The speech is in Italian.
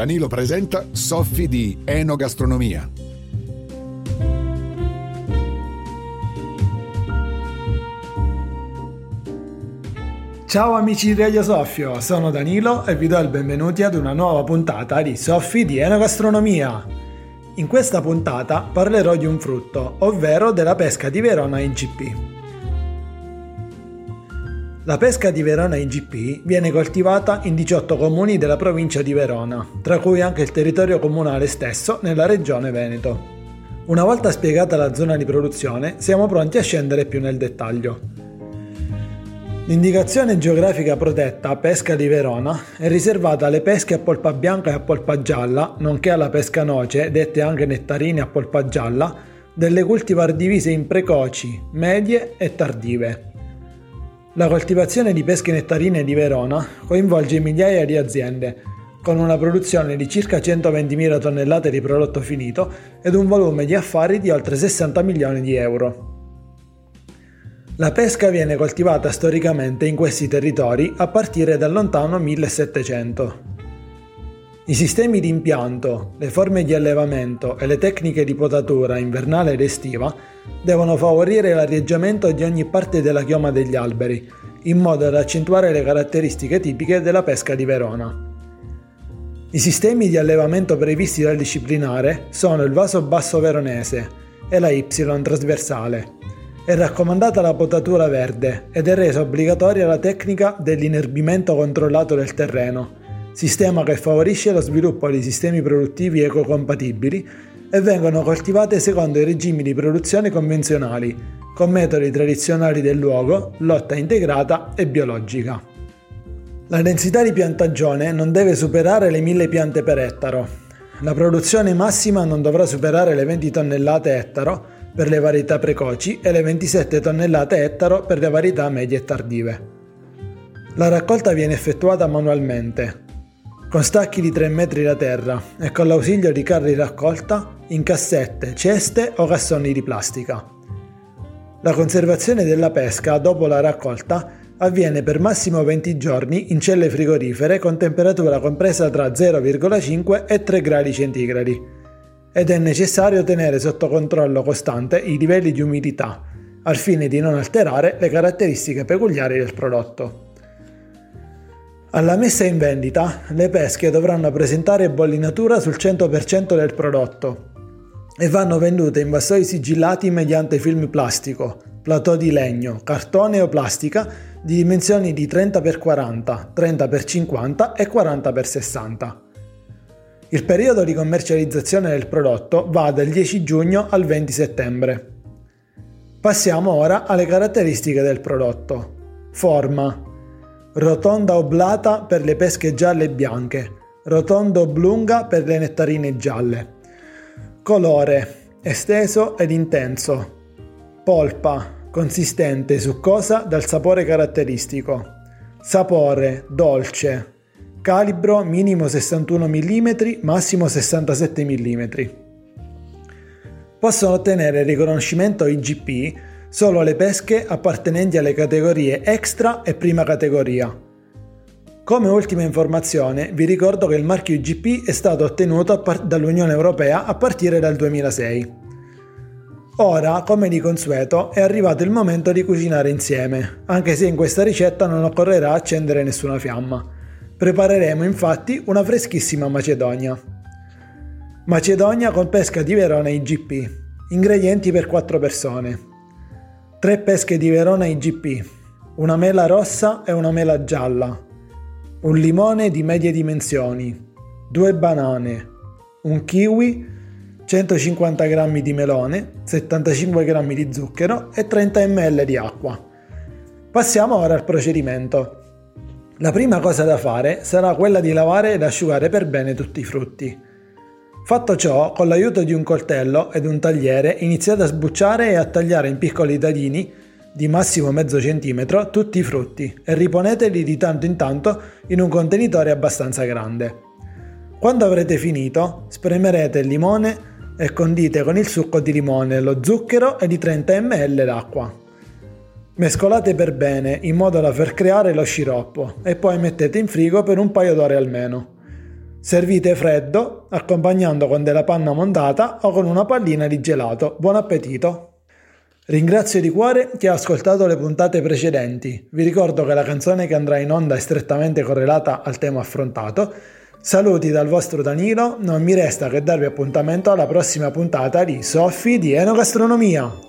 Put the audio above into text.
Danilo presenta Soffi di Enogastronomia. Ciao amici di Radio Soffio, sono Danilo e vi do il benvenuti ad una nuova puntata di Soffi di Enogastronomia. In questa puntata parlerò di un frutto, ovvero della pesca di Verona IGP. La pesca di Verona IGP viene coltivata in 18 comuni della provincia di Verona, tra cui anche il territorio comunale stesso nella regione Veneto. Una volta spiegata la zona di produzione, siamo pronti a scendere più nel dettaglio. L'indicazione geografica protetta pesca di Verona è riservata alle pesche a polpa bianca e a polpa gialla, nonché alla pesca noce, dette anche nettarine a polpa gialla, delle cultivar divise in precoci, medie e tardive. La coltivazione di pesche nettarine di Verona coinvolge migliaia di aziende, con una produzione di circa 120.000 tonnellate di prodotto finito ed un volume di affari di oltre 60 milioni di euro. La pesca viene coltivata storicamente in questi territori a partire dal lontano 1700. I sistemi di impianto, le forme di allevamento e le tecniche di potatura invernale ed estiva devono favorire l'arieggiamento di ogni parte della chioma degli alberi, in modo da accentuare le caratteristiche tipiche della pesca di Verona. I sistemi di allevamento previsti dal disciplinare sono il vaso basso veronese e la Y trasversale, è raccomandata la potatura verde ed è resa obbligatoria la tecnica dell'inerbimento controllato del terreno, sistema che favorisce lo sviluppo di sistemi produttivi ecocompatibili e vengono coltivate secondo i regimi di produzione convenzionali, con metodi tradizionali del luogo, lotta integrata e biologica. La densità di piantagione non deve superare le 1000 piante per ettaro. La produzione massima non dovrà superare le 20 tonnellate ettaro per le varietà precoci e le 27 tonnellate ettaro per le varietà medie e tardive. La raccolta viene effettuata manualmente, con stacchi di 3 metri da terra e con l'ausilio di carri raccolta in cassette, ceste o cassoni di plastica. La conservazione della pesca dopo la raccolta avviene per massimo 20 giorni in celle frigorifere con temperatura compresa tra 0,5 e 3 gradi centigradi ed è necessario tenere sotto controllo costante i livelli di umidità al fine di non alterare le caratteristiche peculiari del prodotto. Alla messa in vendita, le pesche dovranno presentare bollinatura sul 100% del prodotto e vanno vendute in vassoi sigillati mediante film plastico, plateau di legno, cartone o plastica di dimensioni di 30x40, 30x50 e 40x60. Il periodo di commercializzazione del prodotto va dal 10 giugno al 20 settembre. Passiamo ora alle caratteristiche del prodotto. Forma. Rotonda oblata per le pesche gialle e bianche. Rotondo oblunga per le nettarine gialle. Colore. Esteso ed intenso. Polpa. Consistente, succosa, dal sapore caratteristico. Sapore. Dolce. Calibro minimo 61 mm, massimo 67 mm. Possono ottenere riconoscimento IGP solo le pesche appartenenti alle categorie extra e prima categoria. Come ultima informazione vi ricordo che il marchio IGP è stato ottenuto dall'Unione Europea a partire dal 2006. Ora, come di consueto, è arrivato il momento di cucinare insieme, anche se in questa ricetta non occorrerà accendere nessuna fiamma. Prepareremo infatti una freschissima macedonia. Macedonia con pesca di Verona IGP. Ingredienti per 4 persone. 3 pesche di Verona IGP. Una mela rossa e una mela gialla. Un limone di medie dimensioni. 2 banane. Un kiwi. 150 g di melone, 75 g di zucchero e 30 ml di acqua. Passiamo ora al procedimento. La prima cosa da fare sarà quella di lavare ed asciugare per bene tutti i frutti. Fatto ciò, con l'aiuto di un coltello ed un tagliere iniziate a sbucciare e a tagliare in piccoli dadini di massimo mezzo centimetro tutti i frutti e riponeteli di tanto in tanto in un contenitore abbastanza grande. Quando avrete finito, spremerete il limone e condite con il succo di limone, lo zucchero e di 30 ml d'acqua. Mescolate per bene in modo da far creare lo sciroppo e poi mettete in frigo per un paio d'ore almeno. Servite freddo, accompagnando con della panna montata o con una pallina di gelato. Buon appetito! Ringrazio di cuore chi ha ascoltato le puntate precedenti. Vi ricordo che la canzone che andrà in onda è strettamente correlata al tema affrontato. Saluti dal vostro Danilo, non mi resta che darvi appuntamento alla prossima puntata di Soffi di Enogastronomia.